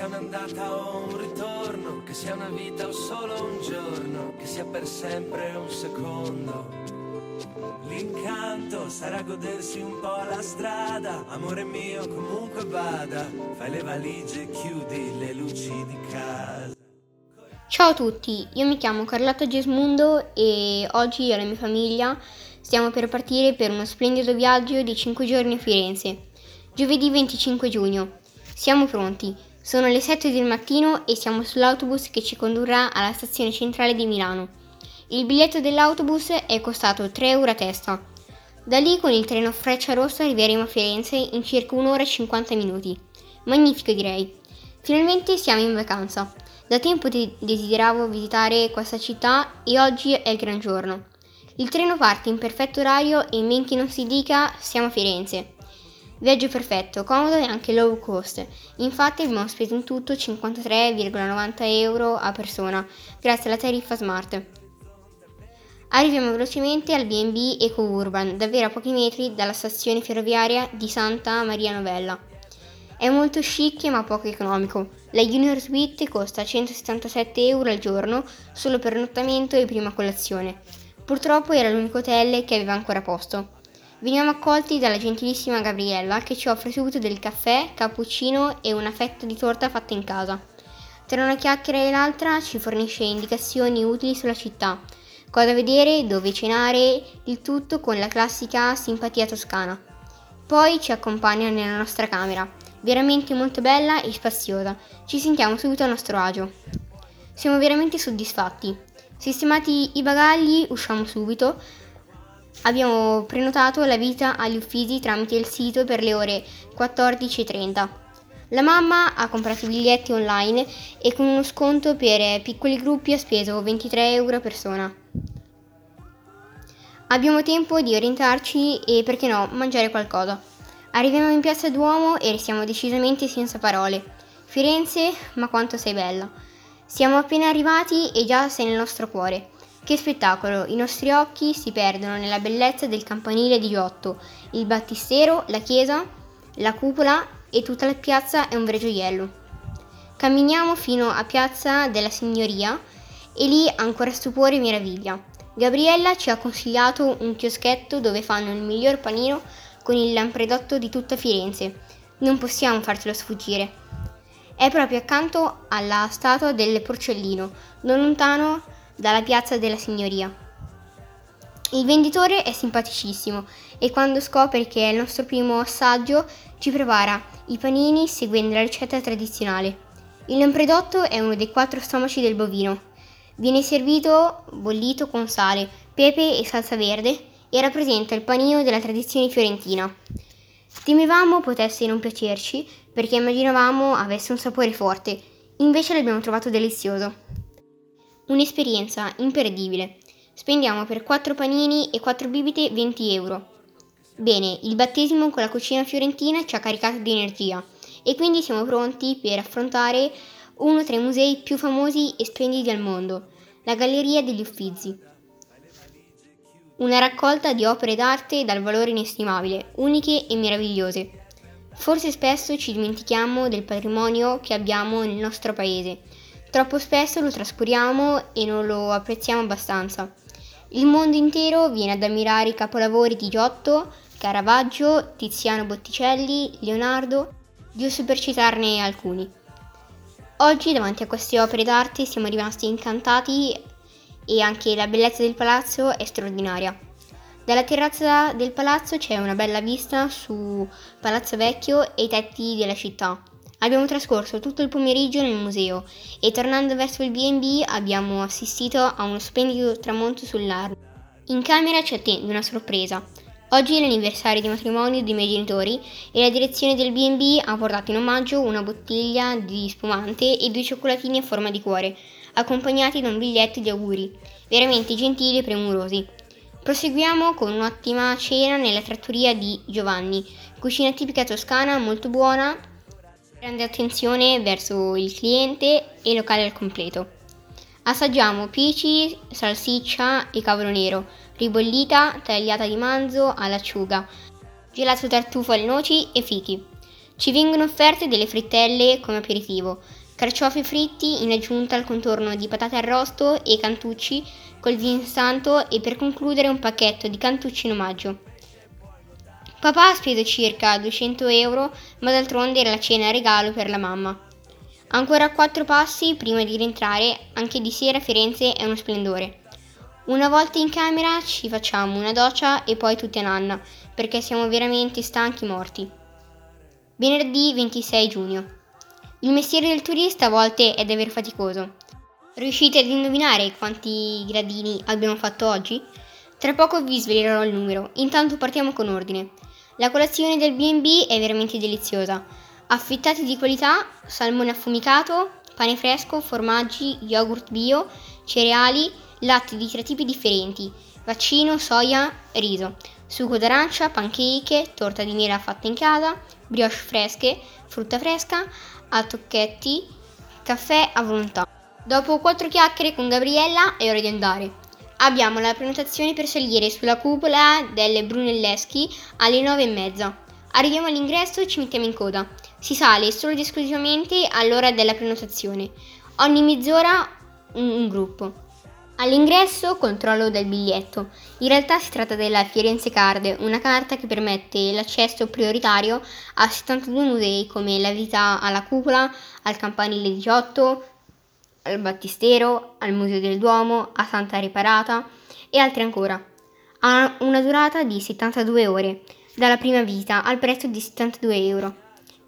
sia un'andata o un ritorno, che sia una vita o solo un giorno, che sia per sempre un secondo. L'incanto sarà godersi un po' la strada, amore mio comunque vada, fai le valigie e chiudi le luci di casa. Ciao a tutti, io mi chiamo Carlotta Gesmundo e oggi io e la mia famiglia stiamo per partire per uno splendido viaggio di 5 giorni a Firenze. Giovedì 25 giugno. Siamo pronti. Sono le 7 del mattino e siamo sull'autobus che ci condurrà alla stazione centrale di Milano. Il biglietto dell'autobus è costato 3 euro a testa. Da lì con il treno Freccia Rossa arriveremo a Firenze in circa un'ora e 50 minuti. Magnifico direi. Finalmente siamo in vacanza. Da tempo de- desideravo visitare questa città e oggi è il gran giorno. Il treno parte in perfetto orario e men che non si dica siamo a Firenze. Viaggio perfetto, comodo e anche low cost. Infatti abbiamo speso in tutto 53,90 euro a persona, grazie alla tariffa smart. Arriviamo velocemente al B&B Eco Urban, davvero a pochi metri dalla stazione ferroviaria di Santa Maria Novella. È molto chic ma poco economico. La Junior Suite costa 177 euro al giorno solo per nottamento e prima colazione. Purtroppo era l'unico hotel che aveva ancora posto. Veniamo accolti dalla gentilissima Gabriella che ci offre subito del caffè, cappuccino e una fetta di torta fatta in casa. Tra una chiacchiera e l'altra ci fornisce indicazioni utili sulla città, cosa vedere, dove cenare, il tutto con la classica simpatia toscana. Poi ci accompagna nella nostra camera, veramente molto bella e spaziosa. Ci sentiamo subito a nostro agio. Siamo veramente soddisfatti. Sistemati i bagagli, usciamo subito. Abbiamo prenotato la visita agli uffici tramite il sito per le ore 14.30. La mamma ha comprato i biglietti online e con uno sconto per piccoli gruppi ha speso 23 euro a persona. Abbiamo tempo di orientarci e, perché no, mangiare qualcosa. Arriviamo in piazza Duomo e restiamo decisamente senza parole. Firenze, ma quanto sei bella. Siamo appena arrivati e già sei nel nostro cuore. Che spettacolo! I nostri occhi si perdono nella bellezza del campanile di Giotto, il battistero, la chiesa, la cupola e tutta la piazza è un vero gioiello. Camminiamo fino a Piazza della Signoria e lì ancora stupore e meraviglia. Gabriella ci ha consigliato un chioschetto dove fanno il miglior panino con il lampredotto di tutta Firenze. Non possiamo farcelo sfuggire. È proprio accanto alla statua del porcellino, non lontano dalla piazza della Signoria. Il venditore è simpaticissimo e quando scopre che è il nostro primo assaggio ci prepara i panini seguendo la ricetta tradizionale. Il lampredotto è uno dei quattro stomaci del bovino. Viene servito bollito con sale, pepe e salsa verde e rappresenta il panino della tradizione fiorentina. Temevamo potesse non piacerci perché immaginavamo avesse un sapore forte, invece l'abbiamo trovato delizioso. Un'esperienza imperdibile. Spendiamo per 4 panini e 4 bibite 20 euro. Bene, il battesimo con la cucina fiorentina ci ha caricato di energia e quindi siamo pronti per affrontare uno tra i musei più famosi e splendidi al mondo, la Galleria degli Uffizi. Una raccolta di opere d'arte dal valore inestimabile, uniche e meravigliose. Forse spesso ci dimentichiamo del patrimonio che abbiamo nel nostro paese. Troppo spesso lo trascuriamo e non lo apprezziamo abbastanza. Il mondo intero viene ad ammirare i capolavori di Giotto, Caravaggio, Tiziano Botticelli, Leonardo, giusto per citarne alcuni. Oggi davanti a queste opere d'arte siamo rimasti incantati e anche la bellezza del palazzo è straordinaria. Dalla terrazza del palazzo c'è una bella vista su Palazzo Vecchio e i tetti della città. Abbiamo trascorso tutto il pomeriggio nel museo e tornando verso il B&B abbiamo assistito a uno splendido tramonto sull'Arno. In camera ci attende una sorpresa. Oggi è l'anniversario di matrimonio dei miei genitori e la direzione del B&B ha portato in omaggio una bottiglia di spumante e due cioccolatini a forma di cuore, accompagnati da un biglietto di auguri, veramente gentili e premurosi. Proseguiamo con un'ottima cena nella trattoria di Giovanni, cucina tipica toscana molto buona, grande attenzione verso il cliente e locale al completo. Assaggiamo pici, salsiccia e cavolo nero, ribollita, tagliata di manzo all'acciuga, gelato tartufo alle noci e fichi. Ci vengono offerte delle frittelle come aperitivo, carciofi fritti in aggiunta al contorno di patate arrosto e cantucci col vin santo e per concludere un pacchetto di cantucci in omaggio. Papà ha speso circa 200 euro, ma d'altronde era la cena regalo per la mamma. Ancora quattro passi prima di rientrare, anche di sera Firenze è uno splendore. Una volta in camera ci facciamo una doccia e poi tutti a nanna, perché siamo veramente stanchi morti. Venerdì 26 giugno. Il mestiere del turista a volte è davvero faticoso. Riuscite ad indovinare quanti gradini abbiamo fatto oggi? Tra poco vi svelerò il numero, intanto partiamo con ordine. La colazione del B&B è veramente deliziosa. Affittati di qualità, salmone affumicato, pane fresco, formaggi, yogurt bio, cereali, latte di tre tipi differenti, vaccino, soia, riso, succo d'arancia, pancake, torta di mela fatta in casa, brioche fresche, frutta fresca, a tocchetti, caffè a volontà. Dopo quattro chiacchiere con Gabriella è ora di andare. Abbiamo la prenotazione per salire sulla cupola delle Brunelleschi alle nove e mezza. Arriviamo all'ingresso e ci mettiamo in coda. Si sale solo ed esclusivamente all'ora della prenotazione. Ogni mezz'ora un gruppo. All'ingresso controllo del biglietto. In realtà si tratta della Firenze Card, una carta che permette l'accesso prioritario a 72 musei come la visita alla cupola, al campanile 18, al Battistero, al Museo del Duomo, a Santa Riparata e altri ancora. Ha una durata di 72 ore, dalla prima visita al prezzo di 72 euro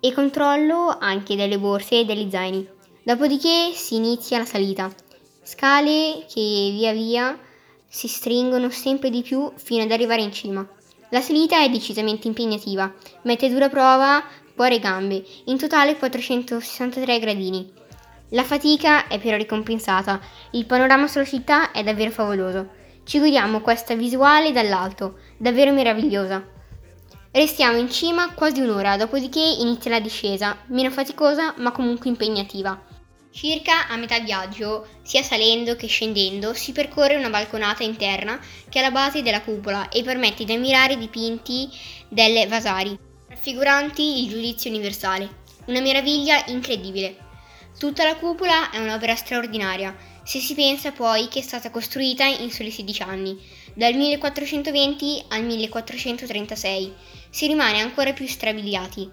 e controllo anche delle borse e degli zaini. Dopodiché si inizia la salita, scale che via via si stringono sempre di più fino ad arrivare in cima. La salita è decisamente impegnativa, mette dura prova cuore e gambe, in totale 463 gradini. La fatica è però ricompensata, il panorama sulla città è davvero favoloso. Ci godiamo questa visuale dall'alto, davvero meravigliosa. Restiamo in cima quasi un'ora, dopodiché inizia la discesa, meno faticosa ma comunque impegnativa. Circa a metà viaggio, sia salendo che scendendo, si percorre una balconata interna che è la base della cupola e permette di ammirare i dipinti delle Vasari, raffiguranti il giudizio universale. Una meraviglia incredibile. Tutta la cupola è un'opera straordinaria, se si pensa poi che è stata costruita in soli 16 anni, dal 1420 al 1436. Si rimane ancora più strabiliati.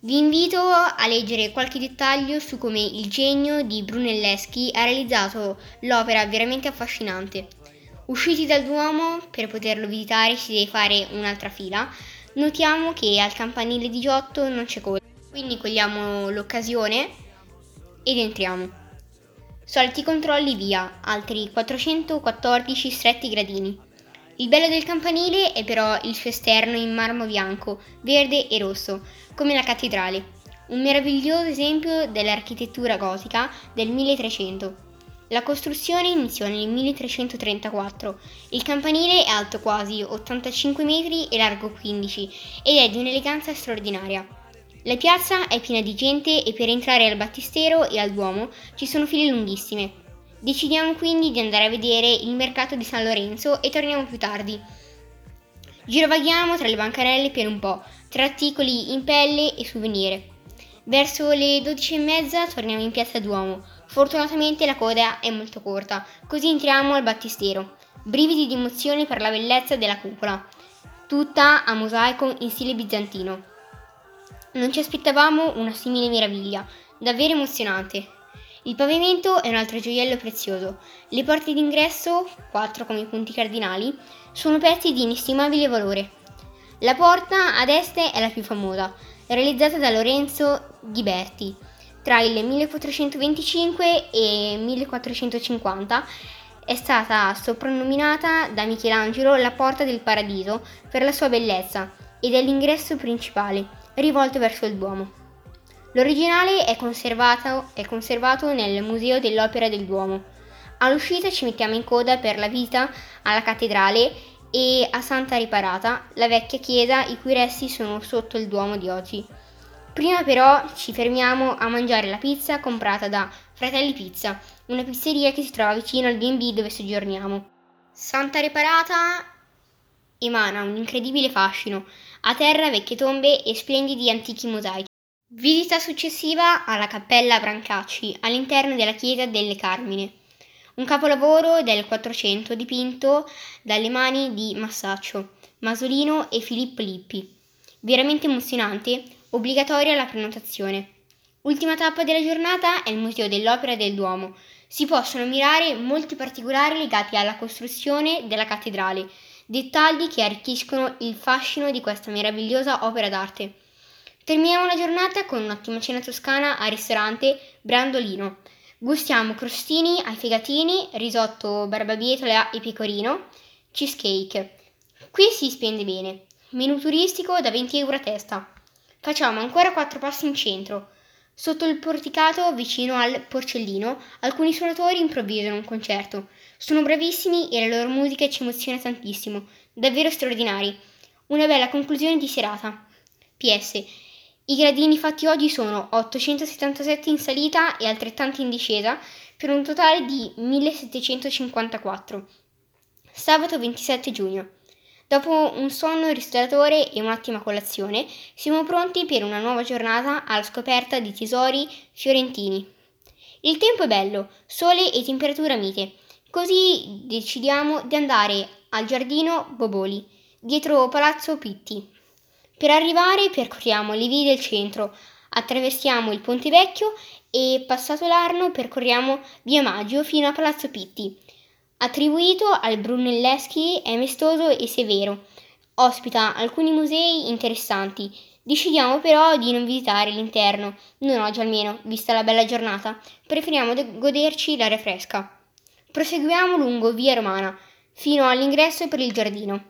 Vi invito a leggere qualche dettaglio su come il genio di Brunelleschi ha realizzato l'opera veramente affascinante. Usciti dal Duomo, per poterlo visitare si deve fare un'altra fila, notiamo che al campanile di Giotto non c'è coda, quindi cogliamo l'occasione ed entriamo. Soliti controlli via, altri 414 stretti gradini. Il bello del campanile è però il suo esterno in marmo bianco, verde e rosso, come la cattedrale, un meraviglioso esempio dell'architettura gotica del 1300. La costruzione iniziò nel 1334. Il campanile è alto quasi 85 metri e largo 15 ed è di un'eleganza straordinaria. La piazza è piena di gente e per entrare al Battistero e al Duomo ci sono file lunghissime. Decidiamo quindi di andare a vedere il mercato di San Lorenzo e torniamo più tardi. Girovaghiamo tra le bancarelle per un po', tra articoli in pelle e souvenir. Verso le 12 e mezza torniamo in piazza Duomo. Fortunatamente la coda è molto corta, così entriamo al Battistero. Brividi di emozione per la bellezza della cupola, tutta a mosaico in stile bizantino. Non ci aspettavamo una simile meraviglia, davvero emozionante. Il pavimento è un altro gioiello prezioso. Le porte d'ingresso, quattro come punti cardinali, sono pezzi di inestimabile valore. La porta ad est è la più famosa, realizzata da Lorenzo Ghiberti tra il 1425 e il 1450 è stata soprannominata da Michelangelo la Porta del Paradiso per la sua bellezza ed è l'ingresso principale, rivolto verso il Duomo. L'originale è conservato, è conservato nel Museo dell'Opera del Duomo. All'uscita ci mettiamo in coda per la visita alla cattedrale e a Santa Riparata, la vecchia chiesa i cui resti sono sotto il Duomo di oggi. Prima però ci fermiamo a mangiare la pizza comprata da Fratelli Pizza, una pizzeria che si trova vicino al B&B dove soggiorniamo. Santa Reparata emana un incredibile fascino, a terra vecchie tombe e splendidi antichi mosaici. Visita successiva alla Cappella Brancacci, all'interno della chiesa delle Carmine, un capolavoro del Quattrocento dipinto dalle mani di Massaccio, Masolino e Filippo Lippi. Veramente emozionante, obbligatoria la prenotazione. Ultima tappa della giornata è il Museo dell'Opera del Duomo. Si possono ammirare molti particolari legati alla costruzione della cattedrale, dettagli che arricchiscono il fascino di questa meravigliosa opera d'arte. Terminiamo la giornata con un'ottima cena toscana al ristorante Brandolino. Gustiamo crostini ai fegatini, risotto barbabietola e pecorino, cheesecake. Qui si spende bene. Menù turistico da 20 euro a testa. Facciamo ancora quattro passi in centro. Sotto il porticato, vicino al porcellino, alcuni suonatori improvvisano un concerto. Sono bravissimi e la loro musica ci emoziona tantissimo. Davvero straordinari. Una bella conclusione di serata. PS. I gradini fatti oggi sono 877 in salita e altrettanti in discesa, per un totale di 1754. Sabato 27 giugno. Dopo un sonno ristoratore e un'ottima colazione, siamo pronti per una nuova giornata alla scoperta di tesori fiorentini. Il tempo è bello, sole e temperatura mite, così decidiamo di andare al giardino Boboli, dietro Palazzo Pitti. Per arrivare percorriamo le vie del centro, attraversiamo il Ponte Vecchio e passato l'Arno percorriamo via Maggio fino a Palazzo Pitti Attribuito al Brunelleschi, è maestoso e severo. Ospita alcuni musei interessanti. Decidiamo però di non visitare l'interno, non oggi almeno, vista la bella giornata. Preferiamo de- goderci l'aria fresca. Proseguiamo lungo via Romana, fino all'ingresso per il giardino.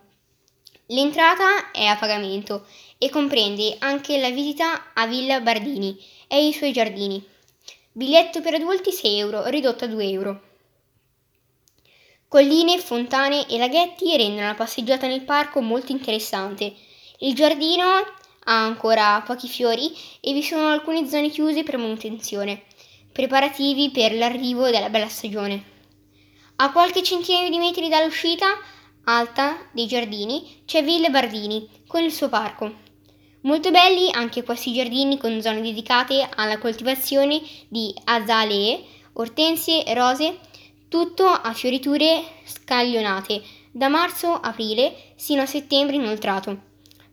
L'entrata è a pagamento e comprende anche la visita a Villa Bardini e i suoi giardini. Biglietto per adulti 6 euro, ridotto a 2 euro. Colline, fontane e laghetti rendono la passeggiata nel parco molto interessante. Il giardino ha ancora pochi fiori e vi sono alcune zone chiuse per manutenzione, preparativi per l'arrivo della bella stagione. A qualche centinaio di metri dall'uscita alta dei giardini c'è Ville Bardini con il suo parco. Molto belli anche questi giardini con zone dedicate alla coltivazione di azalee, ortensie, rose tutto a fioriture scaglionate, da marzo-aprile sino a settembre inoltrato.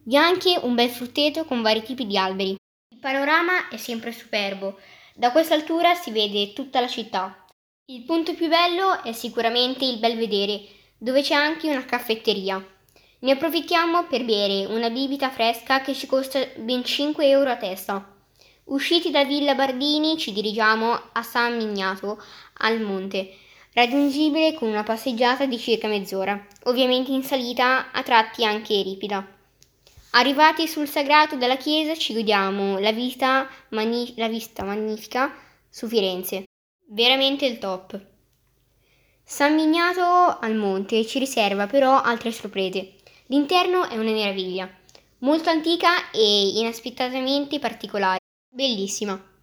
Vi è anche un bel frutteto con vari tipi di alberi. Il panorama è sempre superbo, da questa altura si vede tutta la città. Il punto più bello è sicuramente il Belvedere, dove c'è anche una caffetteria. Ne approfittiamo per bere una bibita fresca che ci costa ben 5 euro a testa. Usciti da Villa Bardini ci dirigiamo a San Mignato, al monte, raggiungibile con una passeggiata di circa mezz'ora, ovviamente in salita, a tratti anche ripida. Arrivati sul sagrato della chiesa ci godiamo la mani- la vista magnifica su Firenze. Veramente il top. San Mignato al monte ci riserva però altre sorprese. L'interno è una meraviglia, molto antica e inaspettatamente particolare. Bellissima.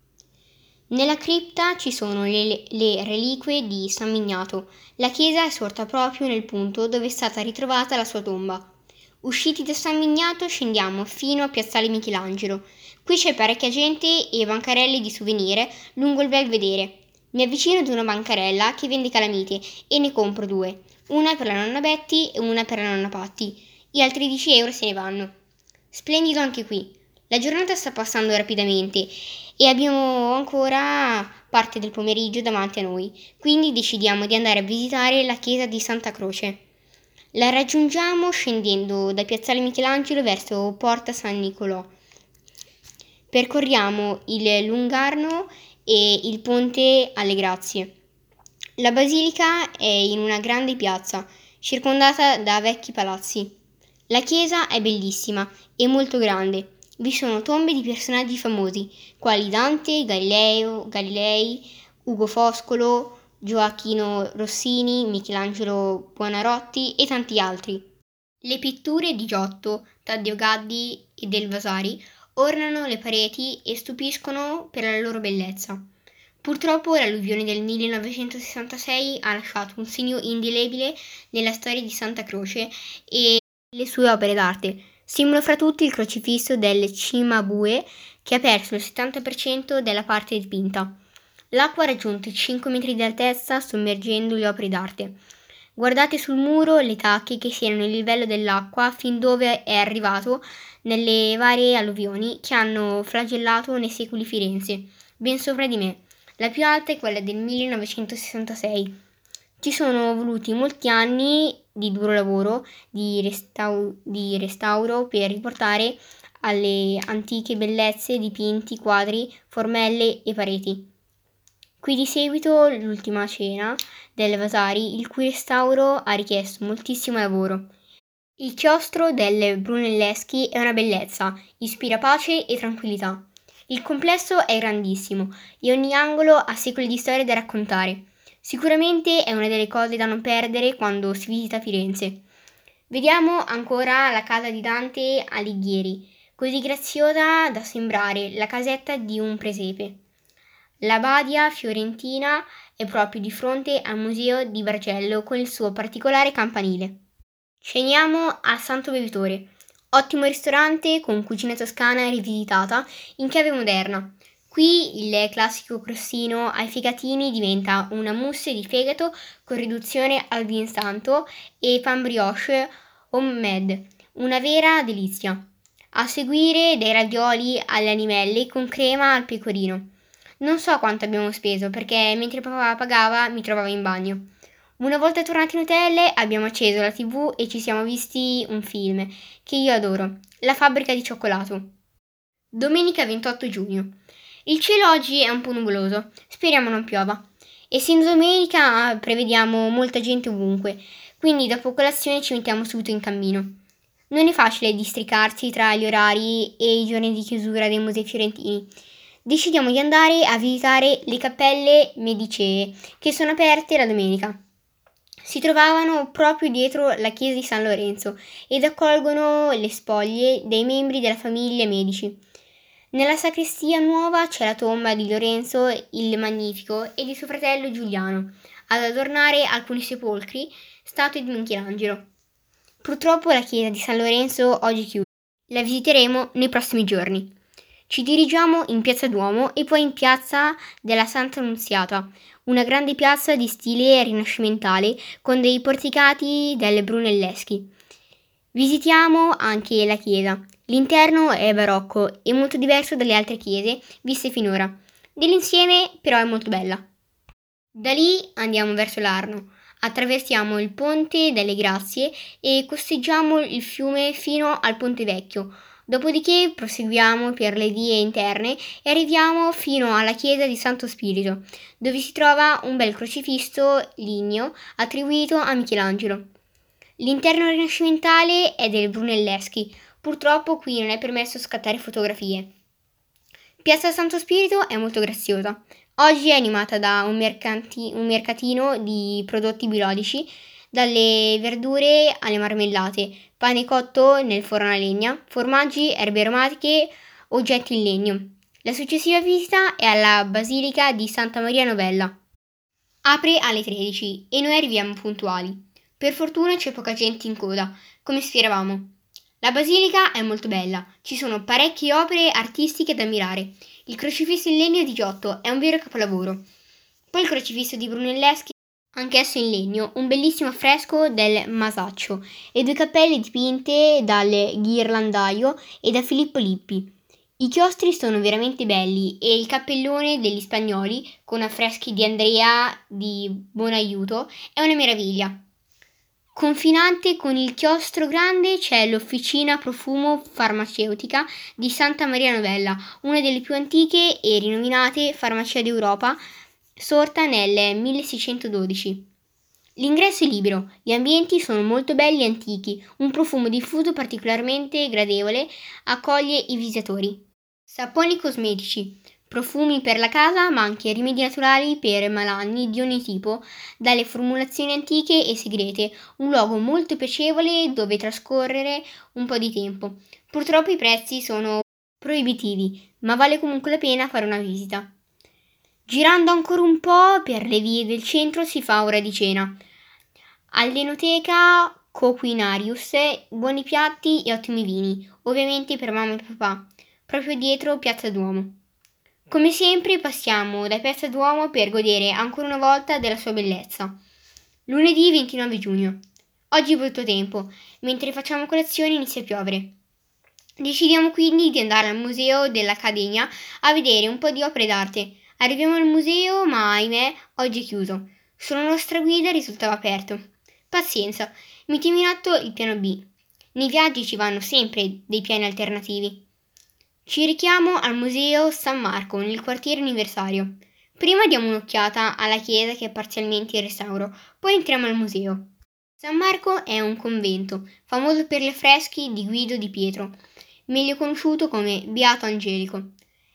Nella cripta ci sono le, le, reliquie di San Mignato. La chiesa è sorta proprio nel punto dove è stata ritrovata la sua tomba. Usciti da San Mignato scendiamo fino a Piazzale Michelangelo. Qui c'è parecchia gente e bancarelle di souvenir lungo il belvedere. Mi avvicino ad una bancarella che vende calamite e ne compro due, una per la nonna Betty e una per la nonna Patti. Gli altri 10 euro se ne vanno. Splendido anche qui. La giornata sta passando rapidamente e abbiamo ancora parte del pomeriggio davanti a noi, quindi decidiamo di andare a visitare la chiesa di Santa Croce. La raggiungiamo scendendo da Piazzale Michelangelo verso Porta San Nicolò. Percorriamo il Lungarno e il Ponte alle Grazie. La basilica è in una grande piazza, circondata da vecchi palazzi. La chiesa è bellissima e molto grande. Vi sono tombe di personaggi famosi, quali Dante, Galileo, Galilei, Ugo Foscolo, Gioacchino Rossini, Michelangelo Buonarroti e tanti altri. Le pitture di Giotto, Taddeo Gaddi e del Vasari ornano le pareti e stupiscono per la loro bellezza. Purtroppo l'alluvione del 1966 ha lasciato un segno indelebile nella storia di Santa Croce e le sue opere d'arte. Simbolo fra tutti il crocifisso del Cimabue che ha perso il 70% della parte dipinta. L'acqua ha raggiunto i 5 metri di altezza sommergendo le opere d'arte. Guardate sul muro le tacche che segnano il livello dell'acqua fin dove è arrivato nelle varie alluvioni che hanno flagellato nei secoli Firenze, ben sopra di me. La più alta è quella del 1966. Ci sono voluti molti anni di duro lavoro, di, restau- di restauro per riportare alle antiche bellezze dipinti, quadri, formelle e pareti. Qui di seguito l'ultima cena del Vasari, il cui restauro ha richiesto moltissimo lavoro. Il chiostro del Brunelleschi è una bellezza, ispira pace e tranquillità. Il complesso è grandissimo e ogni angolo ha secoli di storia da raccontare. Sicuramente è una delle cose da non perdere quando si visita Firenze. Vediamo ancora la casa di Dante Alighieri, così graziosa da sembrare la casetta di un presepe. La Badia fiorentina è proprio di fronte al museo di Bargello con il suo particolare campanile. Ceniamo a Santo Bevitore, ottimo ristorante con cucina toscana rivisitata in chiave moderna. Qui il classico crostino ai fegatini diventa una mousse di fegato con riduzione al vin santo e pan brioche homemade, una vera delizia. A seguire dei ravioli alle animelle con crema al pecorino. Non so quanto abbiamo speso perché mentre papà pagava mi trovavo in bagno. Una volta tornati in hotel abbiamo acceso la tv e ci siamo visti un film che io adoro, La fabbrica di cioccolato. Domenica 28 giugno. Il cielo oggi è un po' nuvoloso, speriamo non piova. Essendo domenica prevediamo molta gente ovunque, quindi dopo colazione ci mettiamo subito in cammino. Non è facile districarsi tra gli orari e i giorni di chiusura dei musei fiorentini. Decidiamo di andare a visitare le cappelle medicee che sono aperte la domenica si trovavano proprio dietro la chiesa di San Lorenzo ed accolgono le spoglie dei membri della famiglia Medici. Nella sacrestia nuova c'è la tomba di Lorenzo il Magnifico e di suo fratello Giuliano, ad adornare alcuni sepolcri, statue di Michelangelo. Purtroppo la chiesa di San Lorenzo oggi è chiusa. La visiteremo nei prossimi giorni. Ci dirigiamo in piazza Duomo e poi in piazza della Santa Annunziata, una grande piazza di stile rinascimentale con dei porticati del Brunelleschi. Visitiamo anche la chiesa. L'interno è barocco e molto diverso dalle altre chiese viste finora. Nell'insieme però è molto bella. Da lì andiamo verso l'Arno, attraversiamo il ponte delle Grazie e costeggiamo il fiume fino al Ponte Vecchio, Dopodiché proseguiamo per le vie interne e arriviamo fino alla chiesa di Santo Spirito, dove si trova un bel crocifisso ligneo attribuito a Michelangelo. L'interno rinascimentale è del Brunelleschi, purtroppo qui non è permesso scattare fotografie. Piazza Santo Spirito è molto graziosa. Oggi è animata da un, mercanti- un mercatino di prodotti biologici dalle verdure alle marmellate, pane cotto nel forno a legna, formaggi, erbe aromatiche, oggetti in legno. La successiva visita è alla Basilica di Santa Maria Novella. Apre alle 13 e noi arriviamo puntuali. Per fortuna c'è poca gente in coda, come speravamo. La basilica è molto bella, ci sono parecchie opere artistiche da ammirare. Il crocifisso in legno di Giotto è un vero capolavoro. Poi il crocifisso di Brunelleschi anch'esso in legno, un bellissimo affresco del Masaccio e due cappelle dipinte dal ghirlandaio e da Filippo Lippi. I chiostri sono veramente belli e il cappellone degli spagnoli, con affreschi di Andrea di Bonaiuto, è una meraviglia. Confinante con il chiostro grande c'è l'Officina Profumo Farmaceutica di Santa Maria Novella, una delle più antiche e rinominate farmacie d'Europa, sorta nel 1612. L'ingresso è libero, gli ambienti sono molto belli e antichi, un profumo diffuso particolarmente gradevole accoglie i visitatori. Saponi cosmetici, profumi per la casa, ma anche rimedi naturali per malanni di ogni tipo, dalle formulazioni antiche e segrete, un luogo molto piacevole dove trascorrere un po' di tempo. Purtroppo i prezzi sono proibitivi, ma vale comunque la pena fare una visita. Girando ancora un po' per le vie del centro si fa ora di cena. All'enoteca Coquinarius, buoni piatti e ottimi vini, ovviamente per mamma e papà, proprio dietro Piazza Duomo. Come sempre passiamo da Piazza Duomo per godere ancora una volta della sua bellezza. Lunedì 29 giugno. Oggi è brutto tempo, mentre facciamo colazione inizia a piovere. Decidiamo quindi di andare al museo dell'Accademia a vedere un po' di opere d'arte. Arriviamo al museo, ma ahimè, oggi è chiuso. Sulla nostra guida risultava aperto. Pazienza, mettiamo in atto il piano B. Nei viaggi ci vanno sempre dei piani alternativi. Ci richiamo al Museo San Marco nel quartiere anniversario. Prima diamo un'occhiata alla chiesa che è parzialmente in restauro, poi entriamo al museo. San Marco è un convento, famoso per gli affreschi di Guido di Pietro, meglio conosciuto come Beato Angelico.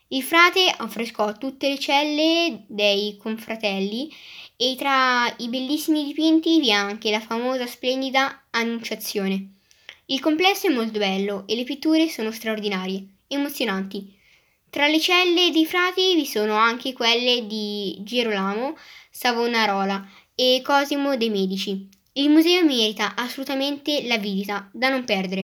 Il frate affrescò tutte le celle dei confratelli e tra i bellissimi dipinti vi è anche la famosa splendida Annunciazione. Il complesso è molto bello e le pitture sono straordinarie emozionanti. Tra le celle dei frati vi sono anche quelle di Girolamo Savonarola e Cosimo de' Medici. Il museo merita assolutamente la visita, da non perdere.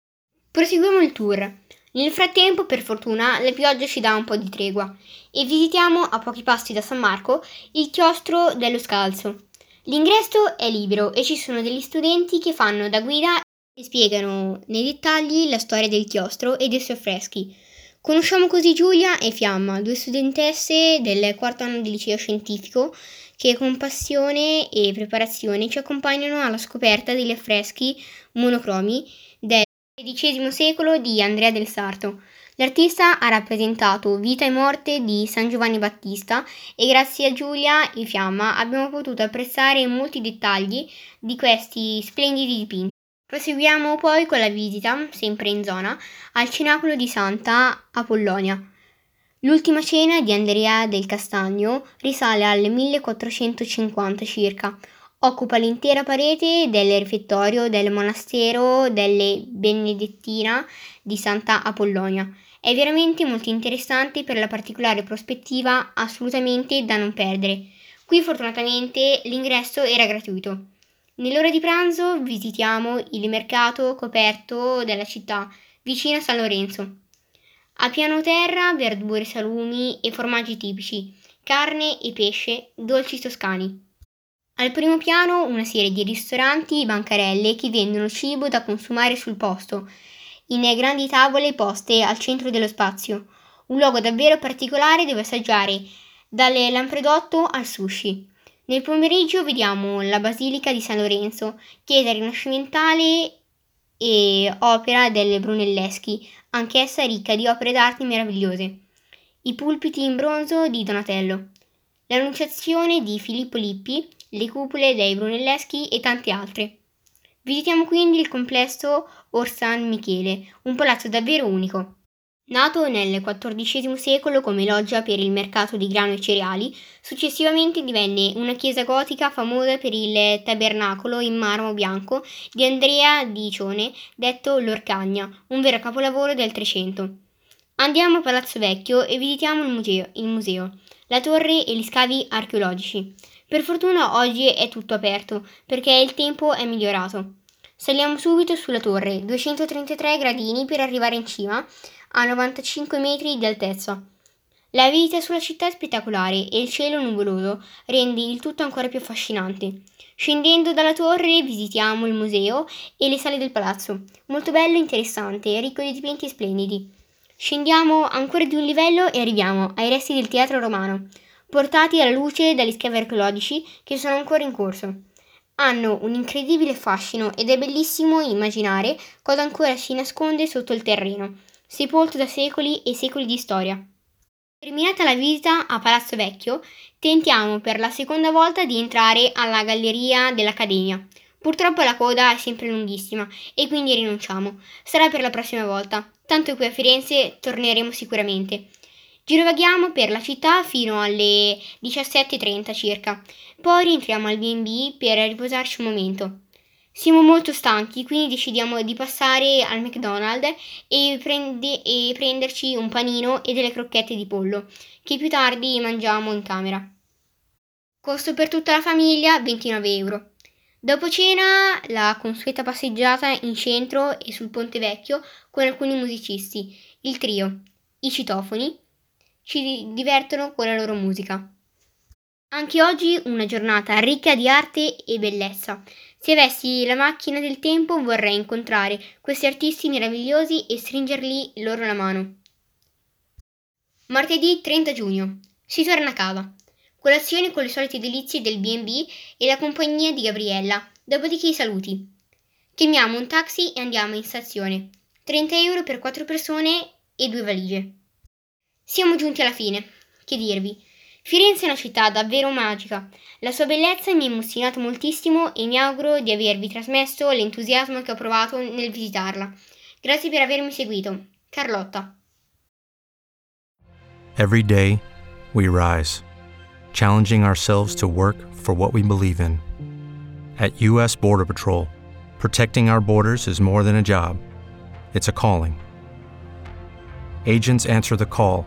Proseguiamo il tour. Nel frattempo, per fortuna, la pioggia ci dà un po' di tregua e visitiamo a pochi passi da San Marco il chiostro dello Scalzo. L'ingresso è libero e ci sono degli studenti che fanno da guida e spiegano nei dettagli la storia del chiostro e dei suoi affreschi. Conosciamo così Giulia e Fiamma, due studentesse del quarto anno di liceo scientifico che con passione e preparazione ci accompagnano alla scoperta degli affreschi monocromi del XVI secolo di Andrea del Sarto. L'artista ha rappresentato vita e morte di San Giovanni Battista e grazie a Giulia e Fiamma abbiamo potuto apprezzare molti dettagli di questi splendidi dipinti. Proseguiamo poi con la visita, sempre in zona, al cenacolo di Santa Apollonia. L'ultima cena di Andrea del Castagno risale al 1450 circa. Occupa l'intera parete del refettorio del monastero delle Benedettina di Santa Apollonia. È veramente molto interessante per la particolare prospettiva assolutamente da non perdere. Qui fortunatamente l'ingresso era gratuito. Nell'ora di pranzo visitiamo il mercato coperto della città, vicino a San Lorenzo. A piano terra verdure, salumi e formaggi tipici, carne e pesce, dolci toscani. Al primo piano una serie di ristoranti e bancarelle che vendono cibo da consumare sul posto, in grandi tavole poste al centro dello spazio. Un luogo davvero particolare dove assaggiare dalle lampredotto al sushi. Nel pomeriggio vediamo la Basilica di San Lorenzo, chiesa rinascimentale e opera delle Brunelleschi, anch'essa ricca di opere d'arte meravigliose. I pulpiti in bronzo di Donatello, l'Annunciazione di Filippo Lippi, le cupole dei Brunelleschi e tante altre. Visitiamo quindi il complesso Orsan Michele, un palazzo davvero unico. Nato nel XIV secolo come loggia per il mercato di grano e cereali, successivamente divenne una chiesa gotica famosa per il tabernacolo in marmo bianco di Andrea di Cione, detto l'Orcagna, un vero capolavoro del Trecento. Andiamo a Palazzo Vecchio e visitiamo il museo, il museo, la torre e gli scavi archeologici. Per fortuna oggi è tutto aperto, perché il tempo è migliorato. Saliamo subito sulla torre, 233 gradini per arrivare in cima, a 95 metri di altezza. La vita sulla città è spettacolare e il cielo nuvoloso rende il tutto ancora più affascinante. Scendendo dalla torre visitiamo il museo e le sale del palazzo, molto bello e interessante, ricco di dipinti splendidi. Scendiamo ancora di un livello e arriviamo ai resti del teatro romano, portati alla luce dagli scavi archeologici che sono ancora in corso. Hanno un incredibile fascino ed è bellissimo immaginare cosa ancora si nasconde sotto il terreno, sepolto da secoli e secoli di storia. Terminata la visita a Palazzo Vecchio, tentiamo per la seconda volta di entrare alla galleria dell'Accademia. Purtroppo la coda è sempre lunghissima e quindi rinunciamo. Sarà per la prossima volta. Tanto qui a Firenze torneremo sicuramente. Girovaghiamo per la città fino alle 17.30 circa. Poi rientriamo al B&B per riposarci un momento. Siamo molto stanchi, quindi decidiamo di passare al McDonald's e, prende- e prenderci un panino e delle crocchette di pollo, che più tardi mangiamo in camera. Costo per tutta la famiglia 29 euro. Dopo cena, la consueta passeggiata in centro e sul Ponte Vecchio con alcuni musicisti, il trio, i citofoni, ci divertono con la loro musica. Anche oggi una giornata ricca di arte e bellezza. Se avessi la macchina del tempo vorrei incontrare questi artisti meravigliosi e stringergli loro la mano. Martedì 30 giugno. Si torna a casa. Colazione con le solite delizie del B&B e la compagnia di Gabriella. Dopodiché i saluti. Chiamiamo un taxi e andiamo in stazione. 30 euro per 4 persone e due valigie. Siamo giunti alla fine. Che dirvi? Firenze è una città davvero magica. La sua bellezza mi ha emozionato moltissimo e mi auguro di avervi trasmesso l'entusiasmo che ho provato nel visitarla. Grazie per avermi seguito. Carlotta. Every day, we rise, challenging ourselves to work for what we believe in. At U.S. Border Patrol, protecting our borders is more than a job, it's a calling. Agents answer the call